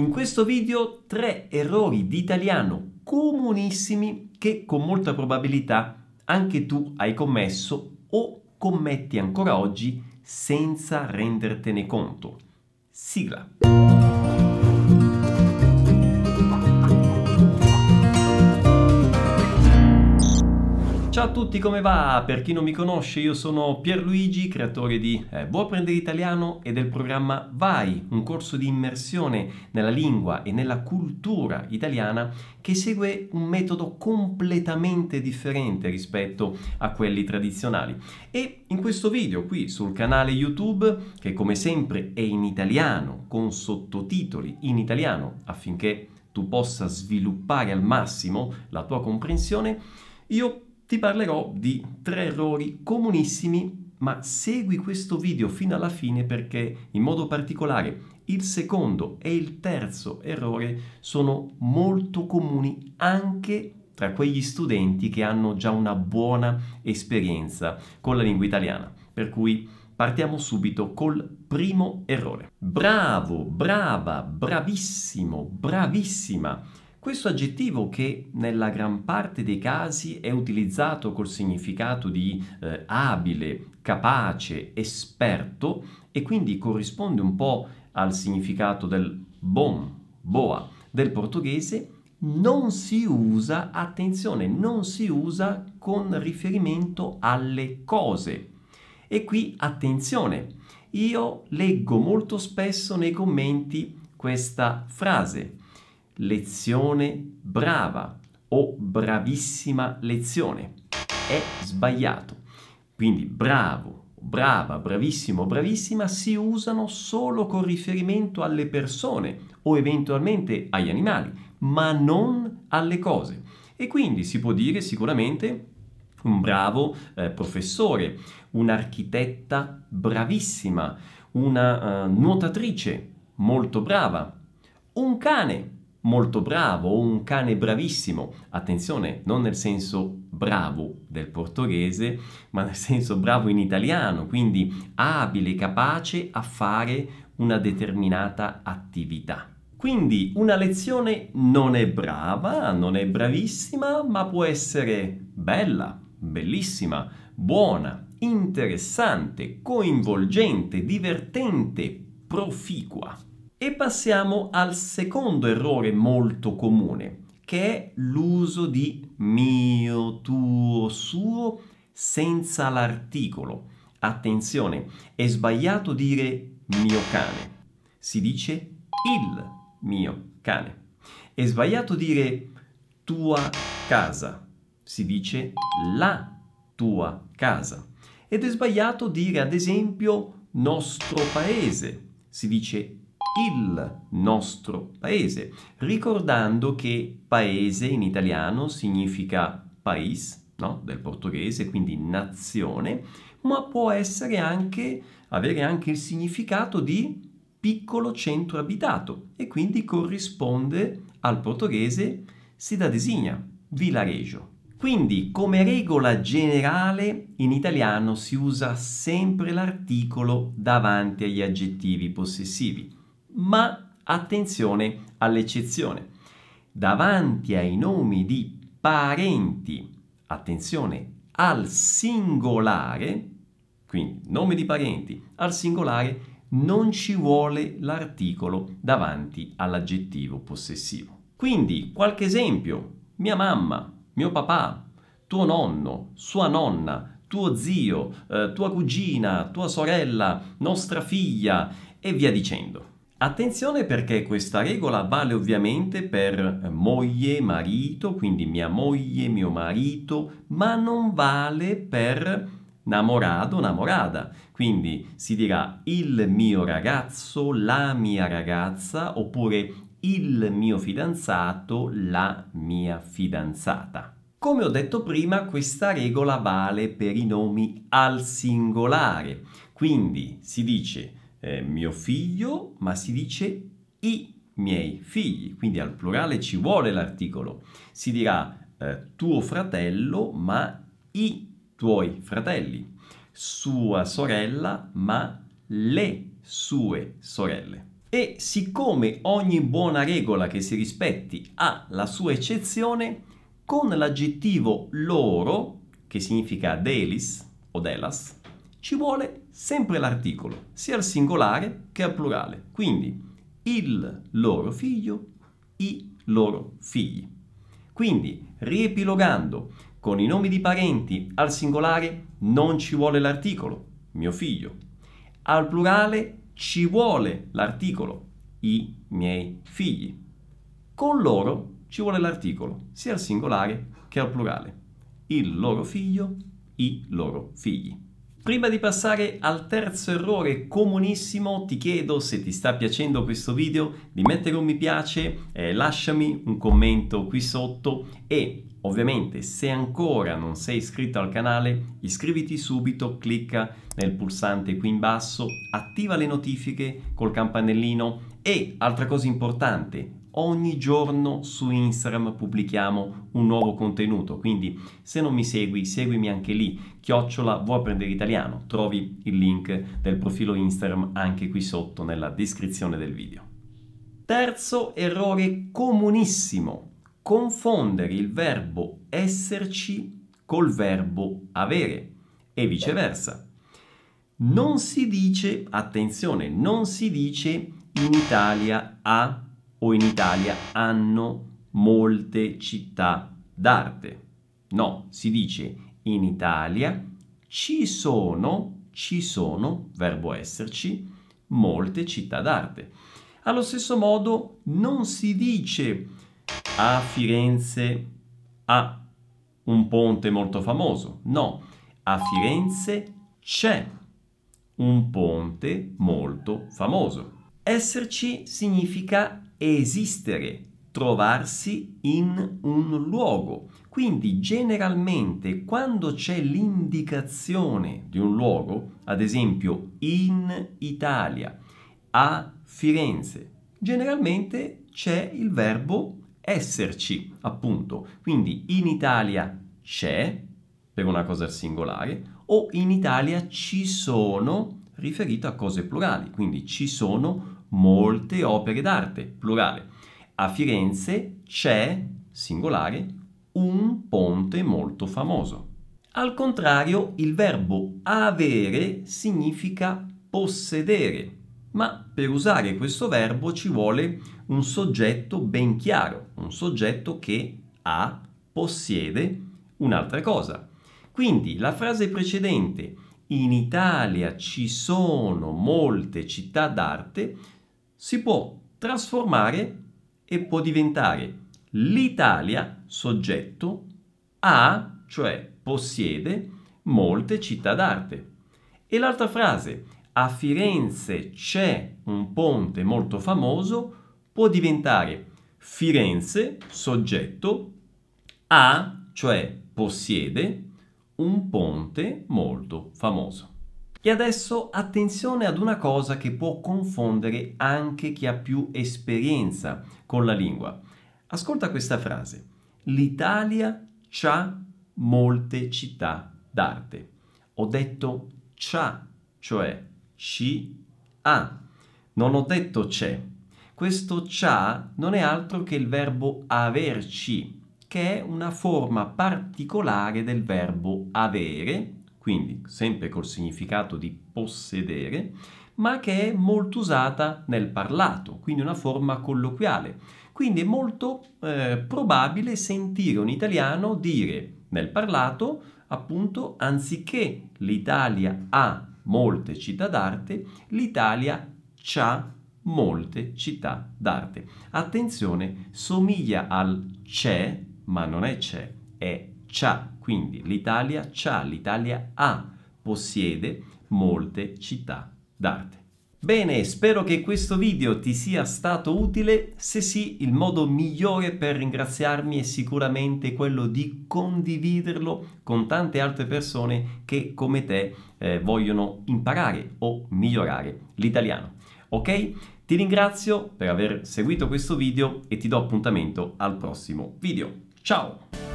In questo video tre errori di italiano comunissimi che con molta probabilità anche tu hai commesso o commetti ancora oggi senza rendertene conto. Sigla. Ciao a tutti, come va? Per chi non mi conosce, io sono Pierluigi, creatore di eh, Vuoi apprendere italiano e del programma Vai, un corso di immersione nella lingua e nella cultura italiana che segue un metodo completamente differente rispetto a quelli tradizionali. E in questo video qui sul canale YouTube, che come sempre è in italiano, con sottotitoli in italiano, affinché tu possa sviluppare al massimo la tua comprensione, io ti parlerò di tre errori comunissimi, ma segui questo video fino alla fine perché in modo particolare il secondo e il terzo errore sono molto comuni anche tra quegli studenti che hanno già una buona esperienza con la lingua italiana. Per cui partiamo subito col primo errore. Bravo, brava, bravissimo, bravissima questo aggettivo che nella gran parte dei casi è utilizzato col significato di eh, abile, capace, esperto e quindi corrisponde un po' al significato del bon, boa del portoghese, non si usa, attenzione, non si usa con riferimento alle cose. E qui attenzione, io leggo molto spesso nei commenti questa frase lezione brava o bravissima lezione. È sbagliato. Quindi bravo, brava, bravissimo, bravissima si usano solo con riferimento alle persone o eventualmente agli animali, ma non alle cose. E quindi si può dire sicuramente un bravo eh, professore, un'architetta bravissima, una uh, nuotatrice molto brava, un cane molto bravo un cane bravissimo. Attenzione, non nel senso bravo del portoghese, ma nel senso bravo in italiano, quindi abile, capace a fare una determinata attività. Quindi una lezione non è brava, non è bravissima, ma può essere bella, bellissima, buona, interessante, coinvolgente, divertente, proficua. E passiamo al secondo errore molto comune, che è l'uso di mio, tuo, suo senza l'articolo. Attenzione, è sbagliato dire mio cane. Si dice il mio cane. È sbagliato dire tua casa. Si dice la tua casa. Ed è sbagliato dire ad esempio nostro paese. Si dice il nostro paese, ricordando che paese in italiano significa país, no? del portoghese, quindi nazione, ma può essere anche, avere anche il significato di piccolo centro abitato e quindi corrisponde al portoghese si da designa, villareggio. Quindi, come regola generale, in italiano si usa sempre l'articolo davanti agli aggettivi possessivi ma attenzione all'eccezione. Davanti ai nomi di parenti, attenzione al singolare, quindi nome di parenti al singolare, non ci vuole l'articolo davanti all'aggettivo possessivo. Quindi qualche esempio, mia mamma, mio papà, tuo nonno, sua nonna, tuo zio, eh, tua cugina, tua sorella, nostra figlia e via dicendo. Attenzione perché questa regola vale ovviamente per moglie, marito, quindi mia moglie, mio marito, ma non vale per namorado, namorada. Quindi si dirà il mio ragazzo, la mia ragazza, oppure il mio fidanzato, la mia fidanzata. Come ho detto prima, questa regola vale per i nomi al singolare. Quindi si dice eh, mio figlio, ma si dice i miei figli, quindi al plurale ci vuole l'articolo. Si dirà eh, tuo fratello, ma i tuoi fratelli, sua sorella, ma le sue sorelle. E siccome ogni buona regola che si rispetti ha la sua eccezione, con l'aggettivo loro, che significa delis o delas, ci vuole sempre l'articolo, sia al singolare che al plurale. Quindi il loro figlio, i loro figli. Quindi, riepilogando, con i nomi di parenti al singolare non ci vuole l'articolo, mio figlio. Al plurale ci vuole l'articolo, i miei figli. Con loro ci vuole l'articolo, sia al singolare che al plurale. Il loro figlio, i loro figli. Prima di passare al terzo errore comunissimo, ti chiedo se ti sta piacendo questo video di mettere un mi piace, eh, lasciami un commento qui sotto e ovviamente se ancora non sei iscritto al canale iscriviti subito, clicca nel pulsante qui in basso, attiva le notifiche col campanellino e altra cosa importante, ogni giorno su Instagram pubblichiamo un nuovo contenuto, quindi se non mi segui, seguimi anche lì, chiocciola vuoi apprendere italiano, trovi il link del profilo Instagram anche qui sotto nella descrizione del video. Terzo errore comunissimo, confondere il verbo esserci col verbo avere e viceversa. Non si dice, attenzione, non si dice in Italia ha o in Italia hanno molte città d'arte. No, si dice in Italia ci sono, ci sono, verbo esserci, molte città d'arte. Allo stesso modo non si dice a Firenze ha un ponte molto famoso. No, a Firenze c'è un ponte molto famoso. Esserci significa esistere, trovarsi in un luogo. Quindi generalmente quando c'è l'indicazione di un luogo, ad esempio in Italia, a Firenze, generalmente c'è il verbo esserci, appunto. Quindi in Italia c'è, per una cosa singolare, o in Italia ci sono, riferito a cose plurali, quindi ci sono molte opere d'arte, plurale. A Firenze c'è, singolare, un ponte molto famoso. Al contrario, il verbo avere significa possedere, ma per usare questo verbo ci vuole un soggetto ben chiaro, un soggetto che ha, possiede un'altra cosa. Quindi la frase precedente, in Italia ci sono molte città d'arte, si può trasformare e può diventare l'Italia, soggetto, ha, cioè possiede, molte città d'arte. E l'altra frase, a Firenze c'è un ponte molto famoso, può diventare Firenze, soggetto, ha, cioè possiede, un ponte molto famoso. E adesso attenzione ad una cosa che può confondere anche chi ha più esperienza con la lingua. Ascolta questa frase. L'Italia c'ha molte città d'arte. Ho detto c'ha, cioè ci ha. Non ho detto c'è. Questo c'ha non è altro che il verbo averci, che è una forma particolare del verbo avere quindi sempre col significato di possedere, ma che è molto usata nel parlato, quindi una forma colloquiale. Quindi è molto eh, probabile sentire un italiano dire nel parlato, appunto, anziché l'Italia ha molte città d'arte, l'Italia ha molte città d'arte. Attenzione, somiglia al c'è, ma non è c'è, è c'ha, quindi l'Italia c'ha, l'Italia ha, possiede molte città d'arte. Bene, spero che questo video ti sia stato utile. Se sì, il modo migliore per ringraziarmi è sicuramente quello di condividerlo con tante altre persone che come te eh, vogliono imparare o migliorare l'italiano. Ok? Ti ringrazio per aver seguito questo video e ti do appuntamento al prossimo video. Ciao!